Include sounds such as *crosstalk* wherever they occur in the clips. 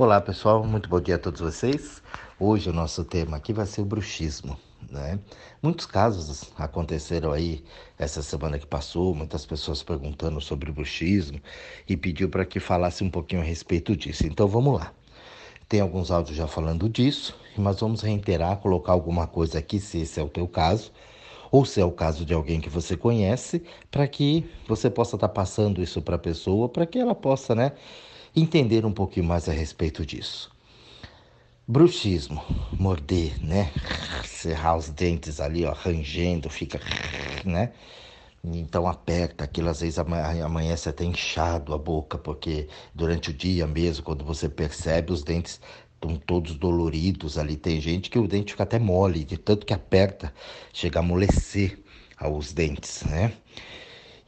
Olá pessoal, muito bom dia a todos vocês. Hoje o nosso tema aqui vai ser o bruxismo. Né? Muitos casos aconteceram aí essa semana que passou, muitas pessoas perguntando sobre bruxismo e pediu para que falasse um pouquinho a respeito disso. Então vamos lá. Tem alguns áudios já falando disso, mas vamos reiterar, colocar alguma coisa aqui, se esse é o teu caso, ou se é o caso de alguém que você conhece, para que você possa estar tá passando isso para a pessoa, para que ela possa, né, entender um pouquinho mais a respeito disso. Bruxismo, morder, né? Cerrar os dentes ali, ó, rangendo, fica, né? Então aperta, aquilo às vezes amanhece até inchado a boca, porque durante o dia mesmo, quando você percebe, os dentes estão todos doloridos ali. Tem gente que o dente fica até mole, de tanto que aperta, chega a amolecer os dentes, né?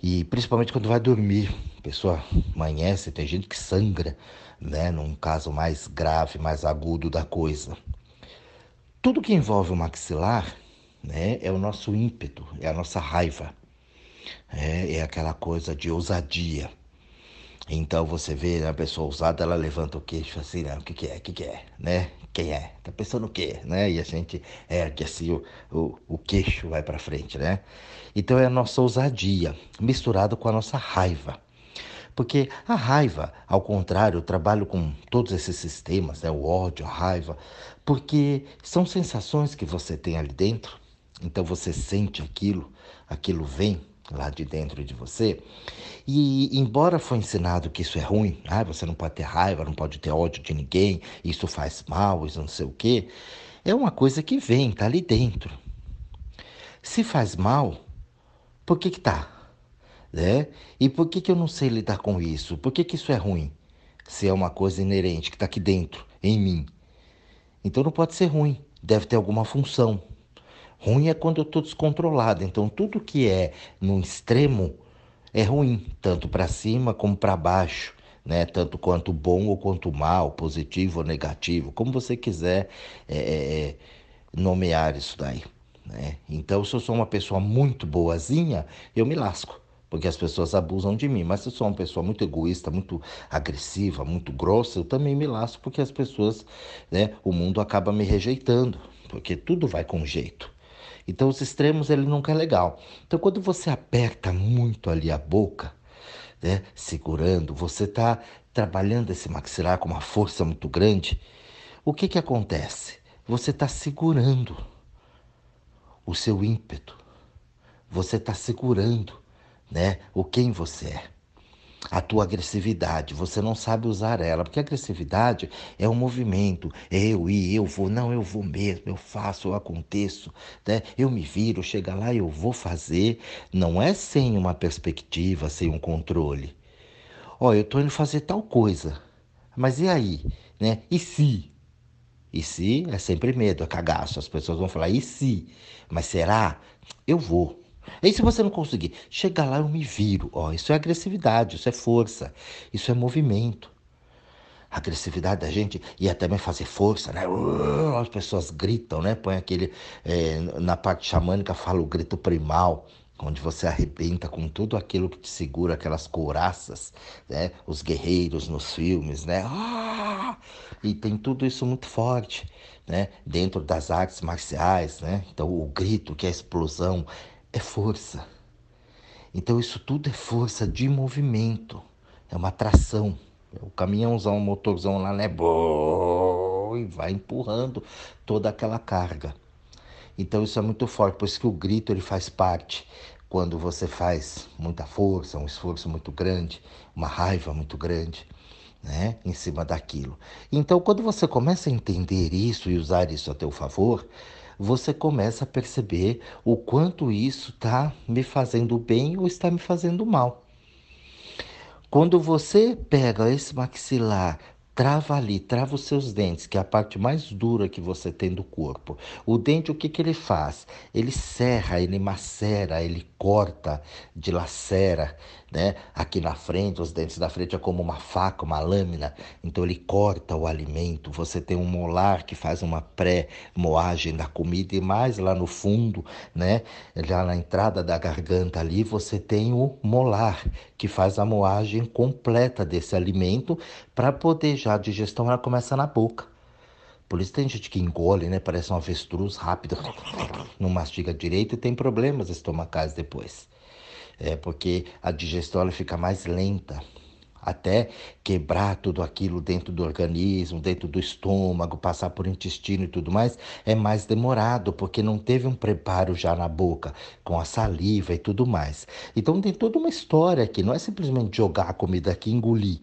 E principalmente quando vai dormir, a pessoa amanhece, tem gente que sangra, né? Num caso mais grave, mais agudo da coisa. Tudo que envolve o maxilar, né? É o nosso ímpeto, é a nossa raiva. É, é aquela coisa de ousadia. Então você vê né, a pessoa ousada, ela levanta o queixo assim, né? O que, que é? O que, que é? Né? Quem é? Tá pensando o quê? Né? E a gente ergue assim o, o, o queixo vai para frente, né? Então é a nossa ousadia misturado com a nossa raiva. Porque a raiva, ao contrário, eu trabalho com todos esses sistemas, né? o ódio, a raiva, porque são sensações que você tem ali dentro, então você sente aquilo, aquilo vem, lá de dentro de você. E embora foi ensinado que isso é ruim, ah, você não pode ter raiva, não pode ter ódio de ninguém, isso faz mal, isso não sei o quê, é uma coisa que vem, tá ali dentro. Se faz mal, por que que tá? Né? E por que que eu não sei lidar com isso? Por que que isso é ruim? Se é uma coisa inerente que está aqui dentro, em mim. Então não pode ser ruim, deve ter alguma função. Ruim é quando eu estou descontrolado. Então, tudo que é no extremo é ruim, tanto para cima como para baixo, né? Tanto quanto bom ou quanto mal, positivo ou negativo, como você quiser é, é, é, nomear isso daí. Né? Então, se eu sou uma pessoa muito boazinha, eu me lasco porque as pessoas abusam de mim. Mas se eu sou uma pessoa muito egoísta, muito agressiva, muito grossa, eu também me lasco porque as pessoas, né, o mundo acaba me rejeitando, porque tudo vai com jeito. Então os extremos ele nunca é legal. Então quando você aperta muito ali a boca, né, segurando, você está trabalhando esse maxilar com uma força muito grande, o que que acontece? Você está segurando o seu ímpeto. Você está segurando, né, o quem você é a tua agressividade, você não sabe usar ela, porque agressividade é um movimento, é eu ir, eu vou, não, eu vou mesmo, eu faço, eu aconteço, né? eu me viro, chega lá, eu vou fazer, não é sem uma perspectiva, sem um controle. Ó, oh, eu tô indo fazer tal coisa, mas e aí, né? E se? E se é sempre medo, é cagaço, as pessoas vão falar, e se? Mas será? Eu vou. E se você não conseguir, chega lá eu me viro. Ó, isso é agressividade, isso é força, isso é movimento. A agressividade da gente ia também fazer força, né? As pessoas gritam, né? Põe aquele. É, na parte xamânica fala o grito primal, onde você arrebenta com tudo aquilo que te segura, aquelas couraças, né? Os guerreiros nos filmes, né? Ah! E tem tudo isso muito forte, né? Dentro das artes marciais, né? Então o grito, que é a explosão, é força. Então isso tudo é força de movimento, é uma tração. O caminhãozão, o motorzão lá, né? E vai empurrando toda aquela carga. Então isso é muito forte, por isso que o grito ele faz parte. Quando você faz muita força, um esforço muito grande, uma raiva muito grande, né, em cima daquilo. Então, quando você começa a entender isso e usar isso a teu favor, você começa a perceber o quanto isso está me fazendo bem ou está me fazendo mal. Quando você pega esse maxilar, trava ali, trava os seus dentes, que é a parte mais dura que você tem do corpo. O dente, o que, que ele faz? Ele serra, ele macera, ele corta, dilacera, né? Aqui na frente, os dentes da frente é como uma faca, uma lâmina, então ele corta o alimento. Você tem um molar que faz uma pré-moagem da comida e mais lá no fundo, né? Já na entrada da garganta ali, você tem o molar que faz a moagem completa desse alimento para poder já a digestão ela começa na boca. Por isso tem gente que engole, né? Parece um avestruz rápido, *laughs* não mastiga direito e tem problemas estomacais depois. É porque a digestão ela fica mais lenta, até quebrar tudo aquilo dentro do organismo, dentro do estômago, passar por intestino e tudo mais, é mais demorado, porque não teve um preparo já na boca, com a saliva e tudo mais. Então tem toda uma história aqui, não é simplesmente jogar a comida aqui e engolir.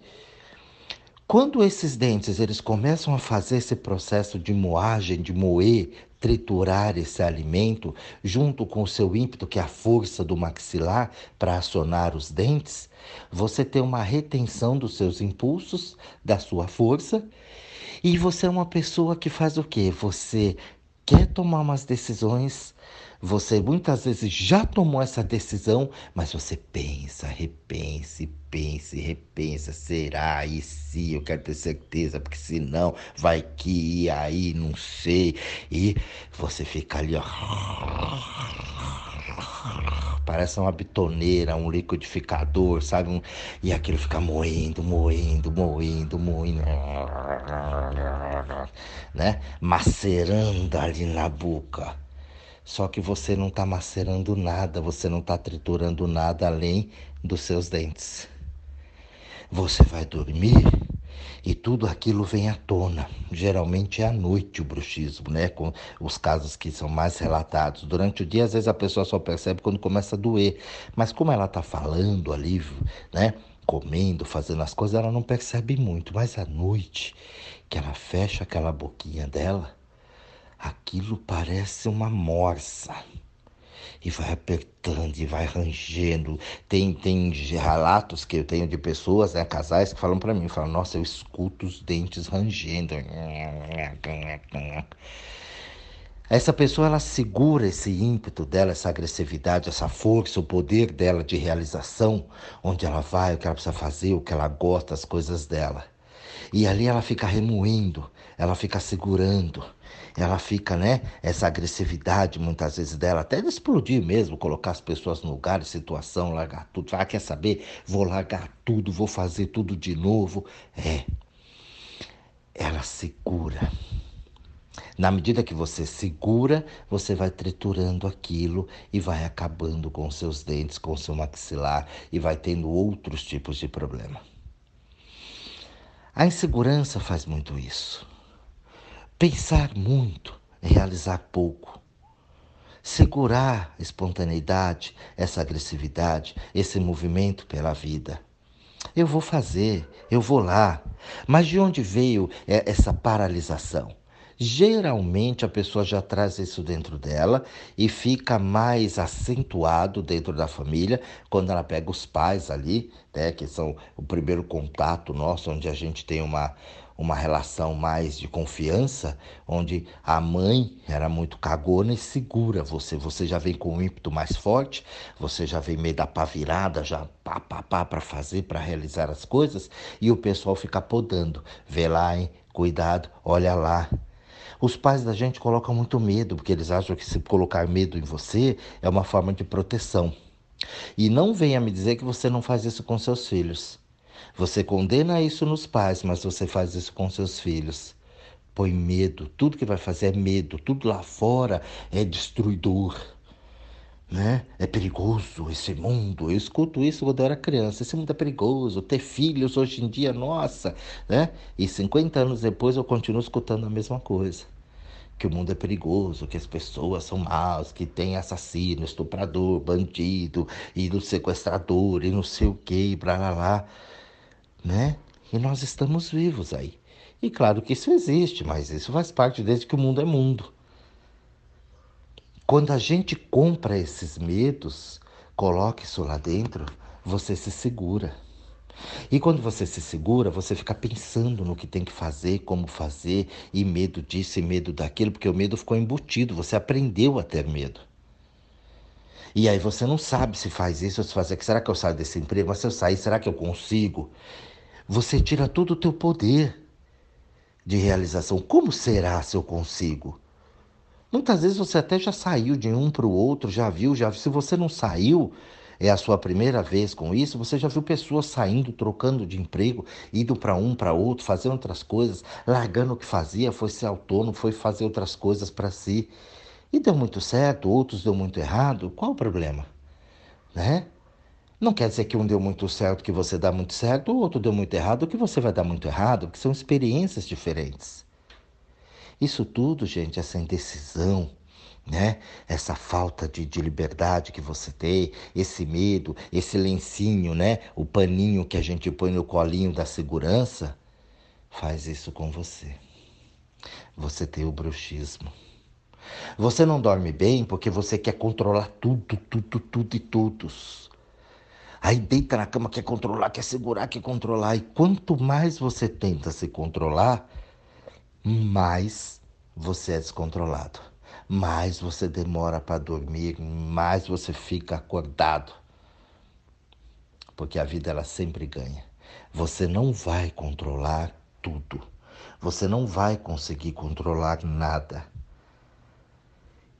Quando esses dentes eles começam a fazer esse processo de moagem, de moer, triturar esse alimento, junto com o seu ímpeto, que é a força do maxilar para acionar os dentes, você tem uma retenção dos seus impulsos, da sua força, e você é uma pessoa que faz o quê? Você quer tomar umas decisões você muitas vezes já tomou essa decisão, mas você pensa, repense, pense, repensa. Será? E se? Eu quero ter certeza, porque senão vai que aí, não sei. E você fica ali, ó. Parece uma bitoneira, um liquidificador, sabe? E aquilo fica moendo, moendo, moendo, moendo. Né? Macerando ali na boca. Só que você não está macerando nada, você não está triturando nada além dos seus dentes. Você vai dormir e tudo aquilo vem à tona. Geralmente é à noite o bruxismo, né? Com os casos que são mais relatados. Durante o dia, às vezes a pessoa só percebe quando começa a doer. Mas como ela está falando ali, né? Comendo, fazendo as coisas, ela não percebe muito. Mas à noite, que ela fecha aquela boquinha dela, aquilo parece uma morsa. E vai apertando e vai rangendo. Tem, tem relatos que eu tenho de pessoas, né, casais, que falam para mim, falam, nossa, eu escuto os dentes rangendo. Essa pessoa ela segura esse ímpeto dela, essa agressividade, essa força, o poder dela de realização, onde ela vai, o que ela precisa fazer, o que ela gosta, as coisas dela. E ali ela fica remoendo, ela fica segurando, ela fica, né? Essa agressividade muitas vezes dela, até de explodir mesmo, colocar as pessoas no lugar, situação, largar tudo. Ah, quer saber? Vou largar tudo, vou fazer tudo de novo. É. Ela segura. Na medida que você segura, você vai triturando aquilo e vai acabando com seus dentes, com seu maxilar e vai tendo outros tipos de problema. A insegurança faz muito isso. Pensar muito, realizar pouco. Segurar a espontaneidade, essa agressividade, esse movimento pela vida. Eu vou fazer, eu vou lá. Mas de onde veio essa paralisação? Geralmente a pessoa já traz isso dentro dela e fica mais acentuado dentro da família quando ela pega os pais ali, né, que são o primeiro contato nosso, onde a gente tem uma, uma relação mais de confiança, onde a mãe era muito cagona e segura você. Você já vem com um ímpeto mais forte, você já vem meio da pá virada, já pá, pá, pá para fazer, para realizar as coisas, e o pessoal fica podando. Vê lá, hein? Cuidado, olha lá. Os pais da gente colocam muito medo, porque eles acham que se colocar medo em você é uma forma de proteção. E não venha me dizer que você não faz isso com seus filhos. Você condena isso nos pais, mas você faz isso com seus filhos. Põe medo, tudo que vai fazer é medo, tudo lá fora é destruidor. Né? É perigoso esse mundo. Eu escuto isso quando eu era criança. Esse mundo é perigoso. Ter filhos hoje em dia, nossa, né? E 50 anos depois eu continuo escutando a mesma coisa. Que o mundo é perigoso, que as pessoas são maus, que tem assassino, estuprador, bandido, e no sequestrador, e não sei o que, e blá blá blá. Né? E nós estamos vivos aí. E claro que isso existe, mas isso faz parte desde que o mundo é mundo. Quando a gente compra esses medos, coloca isso lá dentro, você se segura. E quando você se segura, você fica pensando no que tem que fazer, como fazer, e medo disso e medo daquilo, porque o medo ficou embutido, você aprendeu a ter medo. E aí você não sabe se faz isso ou se faz aquilo. Será que eu saio desse emprego? Mas se eu sair, será que eu consigo? Você tira todo o teu poder de realização. Como será se eu consigo? Muitas vezes você até já saiu de um para o outro, já viu, já se você não saiu, é a sua primeira vez com isso, você já viu pessoas saindo, trocando de emprego, indo para um, para outro, fazendo outras coisas, largando o que fazia, foi ser autônomo, foi fazer outras coisas para si. E deu muito certo, outros deu muito errado. Qual o problema? Né? Não quer dizer que um deu muito certo que você dá muito certo, o outro deu muito errado que você vai dar muito errado, porque são experiências diferentes. Isso tudo, gente, essa indecisão, né? Essa falta de, de liberdade que você tem, esse medo, esse lencinho, né? O paninho que a gente põe no colinho da segurança, faz isso com você. Você tem o bruxismo. Você não dorme bem porque você quer controlar tudo, tudo, tudo e todos. Aí deita na cama, quer controlar, quer segurar, quer controlar. E quanto mais você tenta se controlar, mais você é descontrolado. Mais você demora para dormir, mais você fica acordado. Porque a vida ela sempre ganha. Você não vai controlar tudo. Você não vai conseguir controlar nada.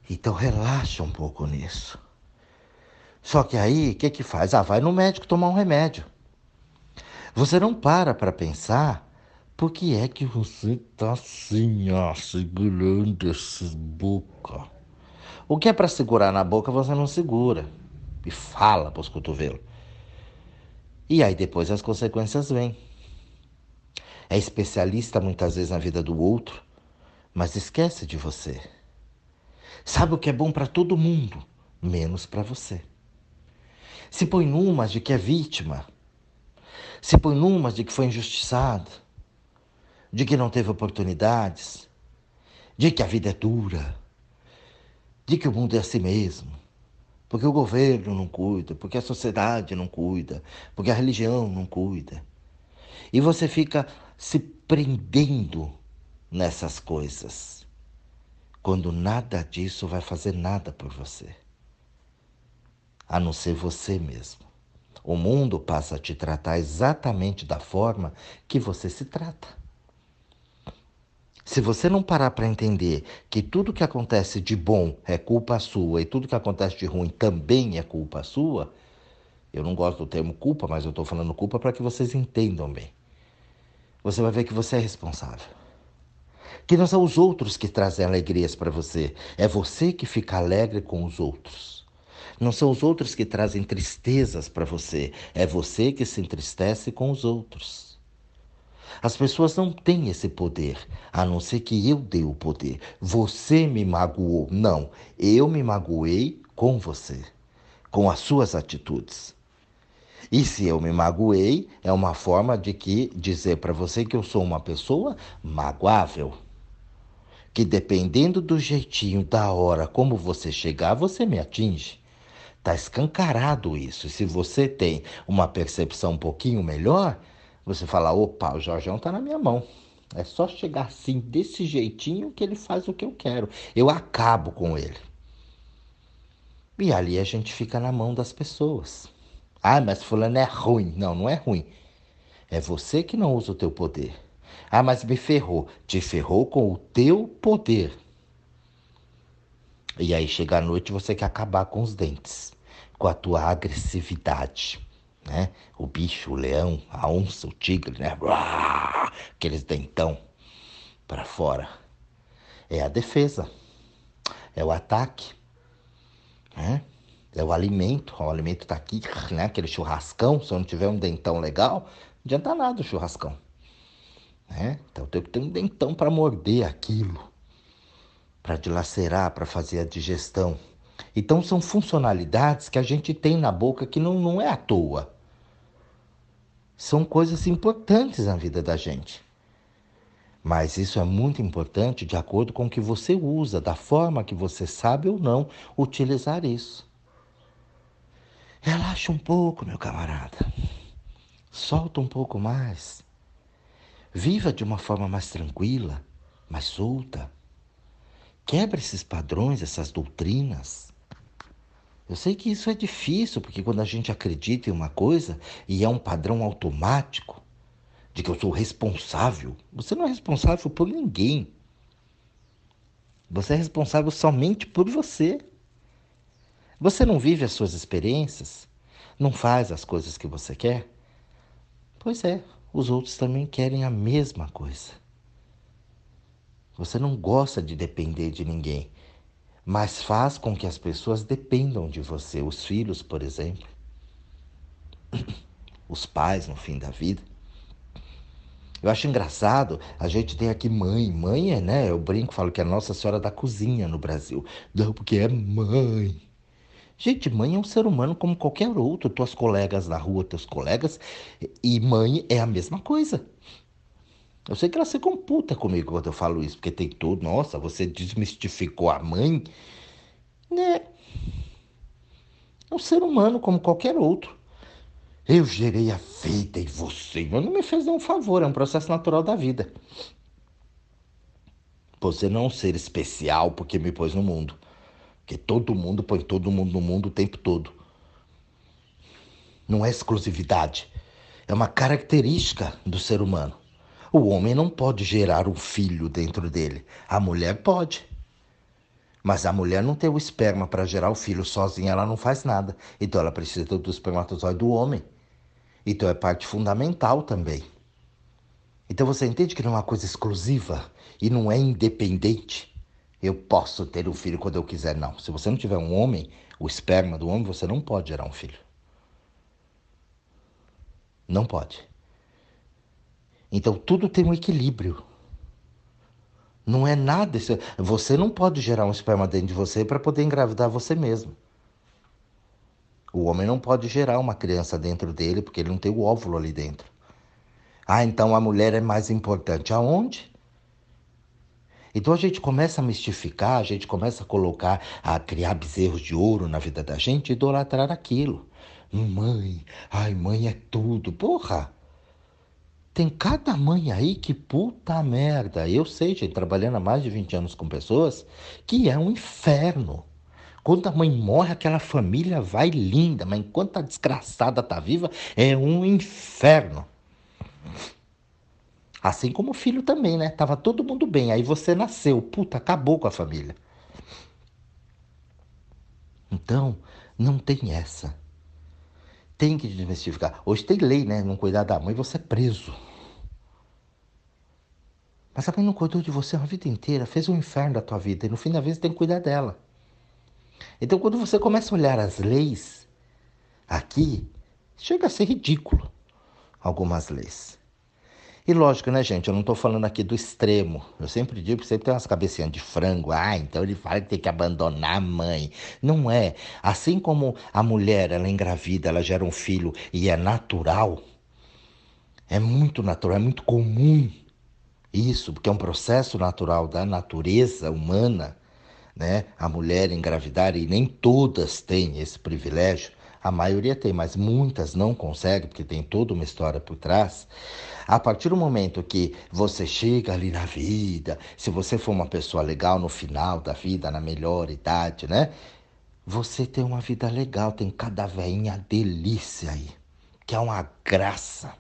Então relaxa um pouco nisso. Só que aí, o que que faz? Ah, vai no médico tomar um remédio. Você não para para pensar por que é que você está assim, ó, segurando essa boca. O que é para segurar na boca, você não segura. E fala para os cotovelos. E aí depois as consequências vêm. É especialista muitas vezes na vida do outro, mas esquece de você. Sabe o que é bom para todo mundo, menos para você. Se põe numas de que é vítima. Se põe numas de que foi injustiçado. De que não teve oportunidades. De que a vida é dura. De que o mundo é assim mesmo. Porque o governo não cuida, porque a sociedade não cuida, porque a religião não cuida. E você fica se prendendo nessas coisas quando nada disso vai fazer nada por você, a não ser você mesmo. O mundo passa a te tratar exatamente da forma que você se trata. Se você não parar para entender que tudo que acontece de bom é culpa sua e tudo que acontece de ruim também é culpa sua, eu não gosto do termo culpa, mas eu estou falando culpa para que vocês entendam bem. Você vai ver que você é responsável que não são os outros que trazem alegrias para você, é você que fica alegre com os outros. Não são os outros que trazem tristezas para você, é você que se entristece com os outros. As pessoas não têm esse poder, a não ser que eu dê o poder. Você me magoou. Não, eu me magoei com você, com as suas atitudes. E se eu me magoei, é uma forma de que dizer para você que eu sou uma pessoa magoável que dependendo do jeitinho, da hora, como você chegar, você me atinge. Tá escancarado isso. Se você tem uma percepção um pouquinho melhor, você fala: opa, o Jorgão tá na minha mão. É só chegar assim, desse jeitinho, que ele faz o que eu quero. Eu acabo com ele. E ali a gente fica na mão das pessoas. Ah, mas fulano é ruim. Não, não é ruim. É você que não usa o teu poder. Ah, mas me ferrou. Te ferrou com o teu poder. E aí chega a noite você quer acabar com os dentes, com a tua agressividade, né? O bicho, o leão, a onça, o tigre, né? Aqueles dentão para fora. É a defesa. É o ataque. Né? É o alimento. O alimento tá aqui, né? Aquele churrascão. Se eu não tiver um dentão legal, não adianta nada o churrascão. Né? Então eu tenho que ter um dentão para morder aquilo, para dilacerar, para fazer a digestão. Então são funcionalidades que a gente tem na boca que não, não é à toa. São coisas importantes na vida da gente. Mas isso é muito importante de acordo com o que você usa, da forma que você sabe ou não utilizar isso. Relaxa um pouco, meu camarada. Solta um pouco mais. Viva de uma forma mais tranquila, mais solta. Quebra esses padrões, essas doutrinas. Eu sei que isso é difícil, porque quando a gente acredita em uma coisa e é um padrão automático de que eu sou responsável, você não é responsável por ninguém. Você é responsável somente por você. Você não vive as suas experiências? Não faz as coisas que você quer? Pois é, os outros também querem a mesma coisa. Você não gosta de depender de ninguém, mas faz com que as pessoas dependam de você. Os filhos, por exemplo, *coughs* os pais no fim da vida. Eu acho engraçado, a gente tem aqui mãe. Mãe é, né? Eu brinco, falo que é Nossa Senhora da Cozinha no Brasil. Não, porque é mãe. Gente, mãe é um ser humano como qualquer outro. Tuas colegas na rua, teus colegas. E mãe é a mesma coisa. Eu sei que ela se computa comigo quando eu falo isso, porque tem tudo. Nossa, você desmistificou a mãe. Né? É um ser humano como qualquer outro. Eu gerei a vida em você. Mas não me fez nenhum favor, é um processo natural da vida. Você não é um ser especial porque me pôs no mundo. Porque todo mundo põe todo mundo no mundo o tempo todo. Não é exclusividade. É uma característica do ser humano. O homem não pode gerar um filho dentro dele. A mulher pode. Mas a mulher não tem o esperma para gerar o filho sozinha, ela não faz nada. Então ela precisa do espermatozoide do homem. Então é parte fundamental também. Então você entende que não é uma coisa exclusiva e não é independente. Eu posso ter um filho quando eu quiser, não. Se você não tiver um homem, o esperma do homem, você não pode gerar um filho. Não pode. Então tudo tem um equilíbrio. Não é nada. Você não pode gerar um esperma dentro de você para poder engravidar você mesmo. O homem não pode gerar uma criança dentro dele porque ele não tem o óvulo ali dentro. Ah, então a mulher é mais importante. Aonde? Então a gente começa a mistificar, a gente começa a colocar, a criar bezerros de ouro na vida da gente e idolatrar aquilo. Mãe, ai, mãe é tudo. Porra! Tem cada mãe aí que puta merda. Eu sei, gente, trabalhando há mais de 20 anos com pessoas, que é um inferno. Quando a mãe morre, aquela família vai linda, mas enquanto a desgraçada tá viva, é um inferno. Assim como o filho também, né? Tava todo mundo bem, aí você nasceu, puta, acabou com a família. Então, não tem essa. Tem que desmistificar. Hoje tem lei, né? Não cuidar da mãe, você é preso. Mas a mãe não cuidou de você a vida inteira, fez um inferno da tua vida e no fim da vez tem que cuidar dela. Então quando você começa a olhar as leis aqui, chega a ser ridículo algumas leis. E lógico, né, gente? Eu não estou falando aqui do extremo. Eu sempre digo que sempre tem umas cabecinhas de frango. Ah, então ele fala que tem que abandonar a mãe. Não é. Assim como a mulher, ela é engravida, ela gera um filho e é natural. É muito natural, é muito comum isso, porque é um processo natural da natureza humana, né? A mulher engravidar e nem todas têm esse privilégio. A maioria tem, mas muitas não conseguem, porque tem toda uma história por trás. A partir do momento que você chega ali na vida, se você for uma pessoa legal no final da vida, na melhor idade, né? Você tem uma vida legal, tem cada veinha delícia aí, que é uma graça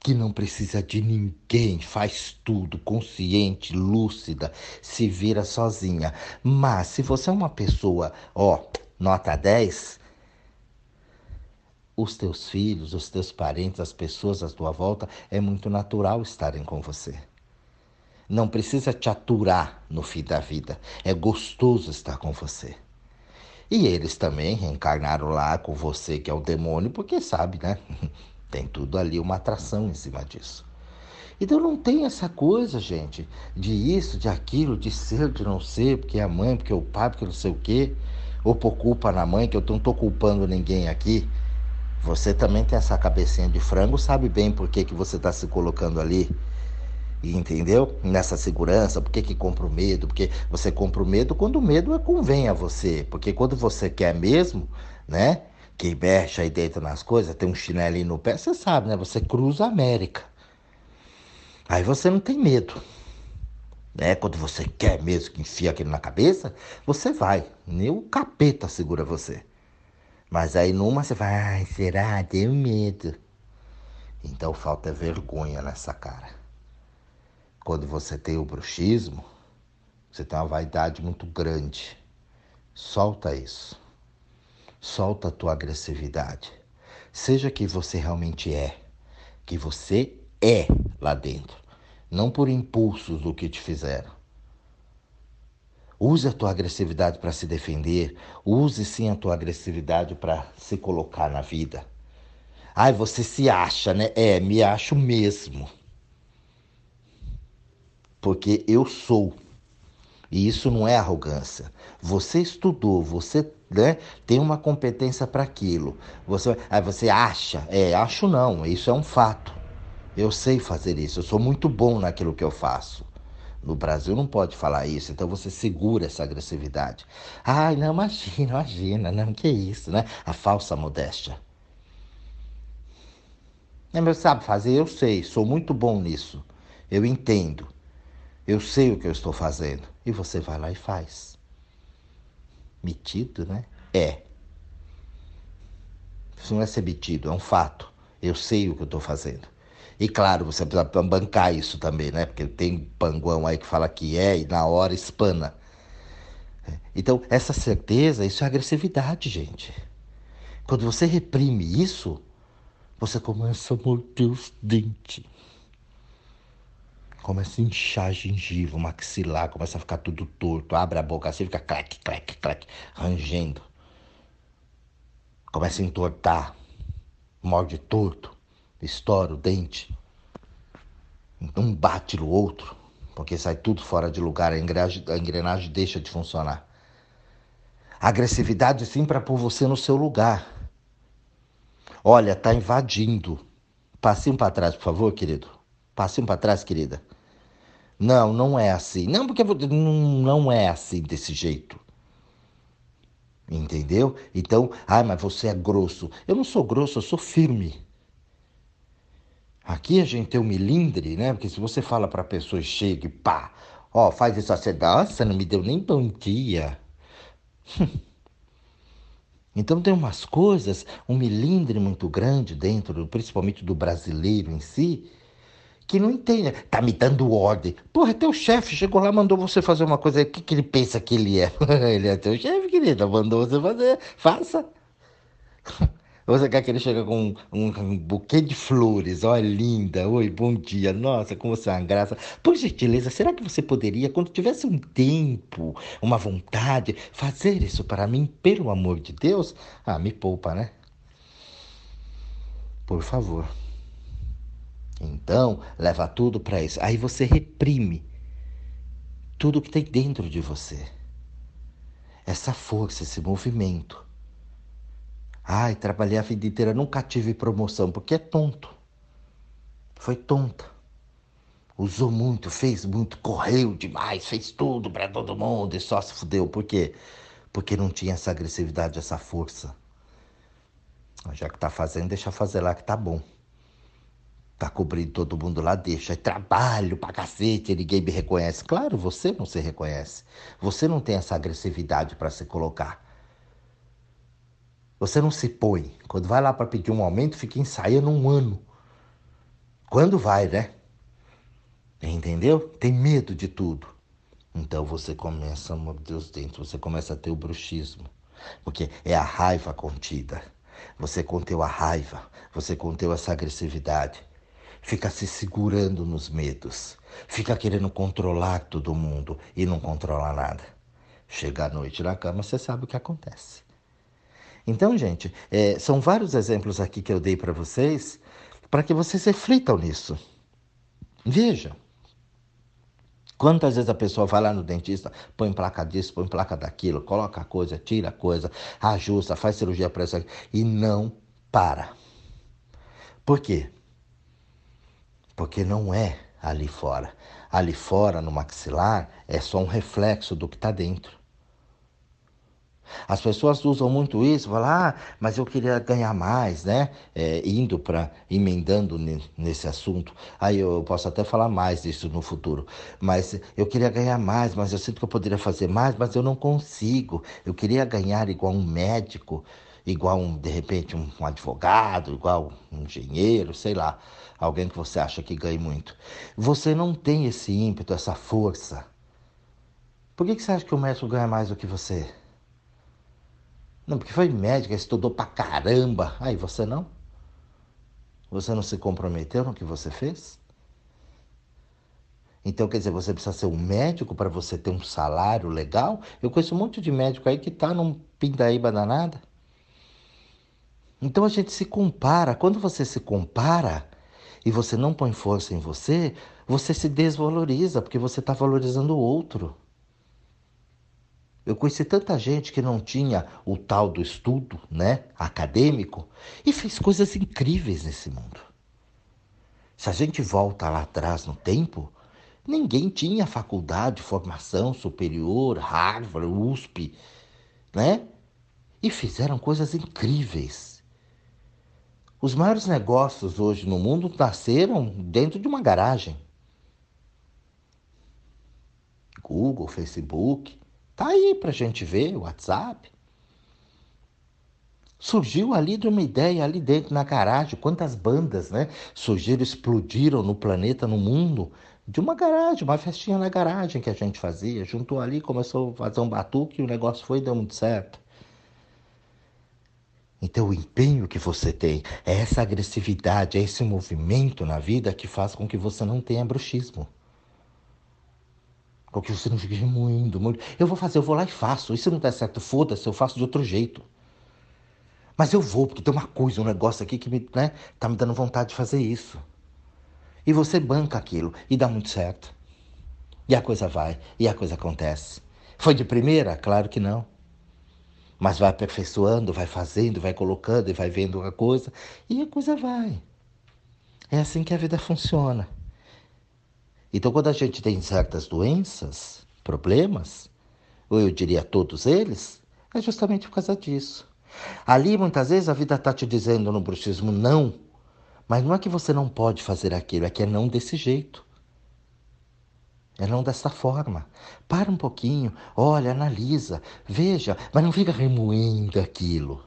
que não precisa de ninguém, faz tudo, consciente, lúcida, se vira sozinha. Mas se você é uma pessoa, ó, nota 10, os teus filhos, os teus parentes, as pessoas à tua volta, é muito natural estarem com você. Não precisa te aturar no fim da vida. É gostoso estar com você. E eles também reencarnaram lá com você, que é o demônio, porque sabe, né? *laughs* Tem tudo ali uma atração em cima disso. Então não tem essa coisa, gente, de isso, de aquilo, de ser, de não ser, porque é a mãe, porque é o pai, porque não sei o quê, ou por culpa na mãe, que eu não estou culpando ninguém aqui. Você também tem essa cabecinha de frango, sabe bem por que, que você está se colocando ali. Entendeu? Nessa segurança, por que, que compra o medo? Porque você compra o medo quando o medo convém a você. Porque quando você quer mesmo, né? Que mexe aí dentro nas coisas, tem um chinelinho no pé, você sabe, né? Você cruza a América. Aí você não tem medo. Né? Quando você quer mesmo que enfia aquilo na cabeça, você vai. Nem o capeta segura você. Mas aí numa você vai, ai, será? Tenho medo. Então falta vergonha nessa cara. Quando você tem o bruxismo, você tem uma vaidade muito grande. Solta isso. Solta a tua agressividade. Seja que você realmente é, que você é lá dentro, não por impulsos do que te fizeram. Use a tua agressividade para se defender, use sim a tua agressividade para se colocar na vida. Ai, você se acha, né? É, me acho mesmo. Porque eu sou. E isso não é arrogância. Você estudou, você né, tem uma competência para aquilo. Você, aí você acha, é, acho não, isso é um fato. Eu sei fazer isso, eu sou muito bom naquilo que eu faço. No Brasil não pode falar isso, então você segura essa agressividade. Ai, não, imagina, imagina, não, que isso, né? A falsa modéstia. É, mas sabe fazer? Eu sei, sou muito bom nisso. Eu entendo. Eu sei o que eu estou fazendo. E você vai lá e faz. Metido, né? É. Isso não é ser metido, é um fato. Eu sei o que eu estou fazendo. E claro, você precisa bancar isso também, né? Porque tem panguão aí que fala que é e na hora espana. Então, essa certeza, isso é agressividade, gente. Quando você reprime isso, você começa a morder os dentes começa a inchar a gengiva, o maxilar, começa a ficar tudo torto, abre a boca assim, fica clac, clac, clac, rangendo. Começa a entortar, morde torto, estoura o dente. Um bate no outro, porque sai tudo fora de lugar, a engrenagem, a engrenagem deixa de funcionar. Agressividade sim para pôr você no seu lugar. Olha, tá invadindo. Passinho para trás, por favor, querido. Passinho para trás, querida. Não, não é assim. Não, porque não, não é assim desse jeito. Entendeu? Então, ai, mas você é grosso. Eu não sou grosso, eu sou firme. Aqui a gente tem o um milindre, né? Porque se você fala para a pessoa, chega e pá, ó, faz isso assim, nossa, não me deu nem bom dia. *laughs* Então tem umas coisas, um milindre muito grande dentro, principalmente do brasileiro em si, que não entende. Tá me dando ordem. Porra, teu chefe chegou lá, mandou você fazer uma coisa. O que, que ele pensa que ele é? *laughs* ele é teu chefe, querida. Mandou você fazer. Faça. *laughs* Você quer que ele chegue com um, um, buquê de flores? Olha, linda. Oi, bom dia. Nossa, como você é uma graça. Por gentileza, será que você poderia, quando tivesse um tempo, uma vontade, fazer isso para mim, pelo amor de Deus? Ah, me poupa, né? Por favor. Então, leva tudo para isso. Aí você reprime tudo que tem dentro de você. Essa força, esse movimento. Ai, trabalhei a vida inteira, nunca tive promoção, porque é tonto. Foi tonta. Usou muito, fez muito, correu demais, fez tudo para todo mundo e só se fudeu. Por quê? Porque não tinha essa agressividade, essa força. Já que tá fazendo, deixa fazer lá que tá bom. Tá cobrindo todo mundo lá, deixa. É trabalho pra cacete, ninguém me reconhece. Claro, você não se reconhece. Você não tem essa agressividade para se colocar. Você não se põe. Quando vai lá para pedir um aumento, fica ensaiando um ano. Quando vai, né? Entendeu? Tem medo de tudo. Então você começa a morder os dentes, você começa a ter o bruxismo. Porque é a raiva contida. Você conteu a raiva, você conteu essa agressividade fica se segurando nos medos, fica querendo controlar todo mundo e não controla nada. Chega à noite na cama, você sabe o que acontece. Então, gente, é, são vários exemplos aqui que eu dei para vocês para que vocês reflitam nisso. Veja. Quantas vezes a pessoa vai lá no dentista, põe placa disso, põe placa daquilo, coloca a coisa, tira a coisa, ajusta, faz cirurgia para isso e não para. Por quê? Porque não é ali fora. Ali fora, no maxilar, é só um reflexo do que está dentro. As pessoas usam muito isso, falam, ah, mas eu queria ganhar mais, né? É, indo para, emendando nesse assunto. Aí eu posso até falar mais disso no futuro. Mas eu queria ganhar mais, mas eu sinto que eu poderia fazer mais, mas eu não consigo. Eu queria ganhar igual um médico. Igual um, de repente um, um advogado, igual um engenheiro, sei lá, alguém que você acha que ganhe muito. Você não tem esse ímpeto, essa força. Por que, que você acha que o médico ganha mais do que você? Não, porque foi médico, estudou pra caramba. Aí você não? Você não se comprometeu no que você fez? Então, quer dizer, você precisa ser um médico para você ter um salário legal? Eu conheço um monte de médico aí que tá num pindaíba danada. Então a gente se compara. Quando você se compara e você não põe força em você, você se desvaloriza, porque você está valorizando o outro. Eu conheci tanta gente que não tinha o tal do estudo, né, acadêmico, e fez coisas incríveis nesse mundo. Se a gente volta lá atrás no tempo, ninguém tinha faculdade, formação superior, Harvard, USP, né? E fizeram coisas incríveis. Os maiores negócios hoje no mundo nasceram dentro de uma garagem. Google, Facebook, Tá aí para a gente ver, WhatsApp. Surgiu ali de uma ideia ali dentro na garagem, quantas bandas, né? Surgiram, explodiram no planeta, no mundo, de uma garagem, uma festinha na garagem que a gente fazia. Juntou ali, começou a fazer um batuque e o negócio foi deu muito certo. Então, o empenho que você tem, é essa agressividade, é esse movimento na vida que faz com que você não tenha bruxismo. Porque você não fica muito, muito. Eu vou fazer, eu vou lá e faço. E se não der certo, foda-se, eu faço de outro jeito. Mas eu vou, porque tem uma coisa, um negócio aqui que me, né, tá me dando vontade de fazer isso. E você banca aquilo e dá muito certo. E a coisa vai, e a coisa acontece. Foi de primeira? Claro que não. Mas vai aperfeiçoando, vai fazendo, vai colocando e vai vendo a coisa, e a coisa vai. É assim que a vida funciona. Então, quando a gente tem certas doenças, problemas, ou eu diria todos eles, é justamente por causa disso. Ali, muitas vezes, a vida está te dizendo no bruxismo não, mas não é que você não pode fazer aquilo, é que é não desse jeito. É não dessa forma. Para um pouquinho, olha, analisa, veja, mas não fica remoendo aquilo.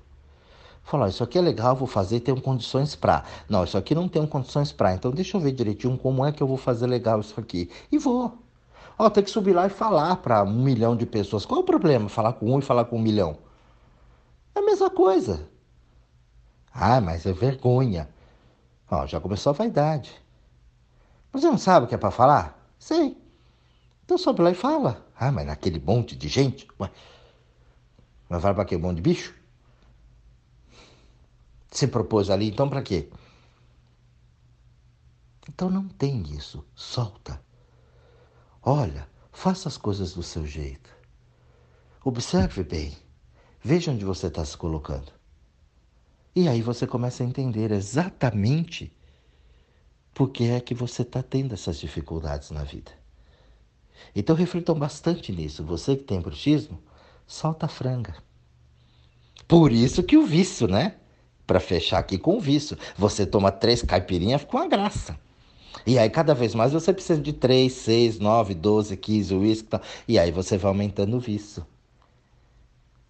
Falar, isso aqui é legal, vou fazer, tenho condições para. Não, isso aqui não tenho condições para. Então deixa eu ver direitinho como é que eu vou fazer legal isso aqui. E vou. Ó, tem que subir lá e falar para um milhão de pessoas. Qual é o problema? Falar com um e falar com um milhão? É a mesma coisa. Ah, mas é vergonha. Ó, já começou a vaidade. Você não sabe o que é para falar? Sei. Então sobe lá e fala. Ah, mas naquele monte de gente? Ué. Mas vai para aquele monte de bicho? se propôs ali, então para quê? Então não tem isso, solta. Olha, faça as coisas do seu jeito. Observe bem, veja onde você está se colocando. E aí você começa a entender exatamente por que é que você está tendo essas dificuldades na vida. Então reflitam bastante nisso. Você que tem bruxismo, solta a franga. Por isso que o vício, né? para fechar aqui com o vício. Você toma três caipirinhas, fica uma graça. E aí, cada vez mais, você precisa de 3, 6, 9, 12, 15 uísque. E aí você vai aumentando o vício.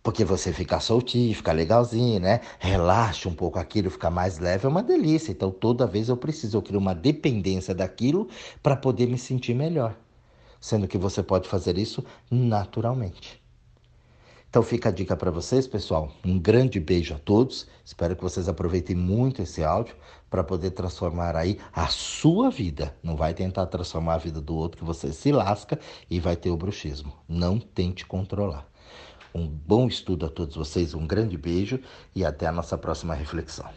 Porque você fica soltinho, fica legalzinho, né? Relaxa um pouco aquilo, fica mais leve, é uma delícia. Então, toda vez eu preciso, eu crio uma dependência daquilo para poder me sentir melhor. Sendo que você pode fazer isso naturalmente. Então fica a dica para vocês, pessoal. Um grande beijo a todos. Espero que vocês aproveitem muito esse áudio para poder transformar aí a sua vida. Não vai tentar transformar a vida do outro que você se lasca e vai ter o bruxismo. Não tente controlar. Um bom estudo a todos vocês, um grande beijo e até a nossa próxima reflexão.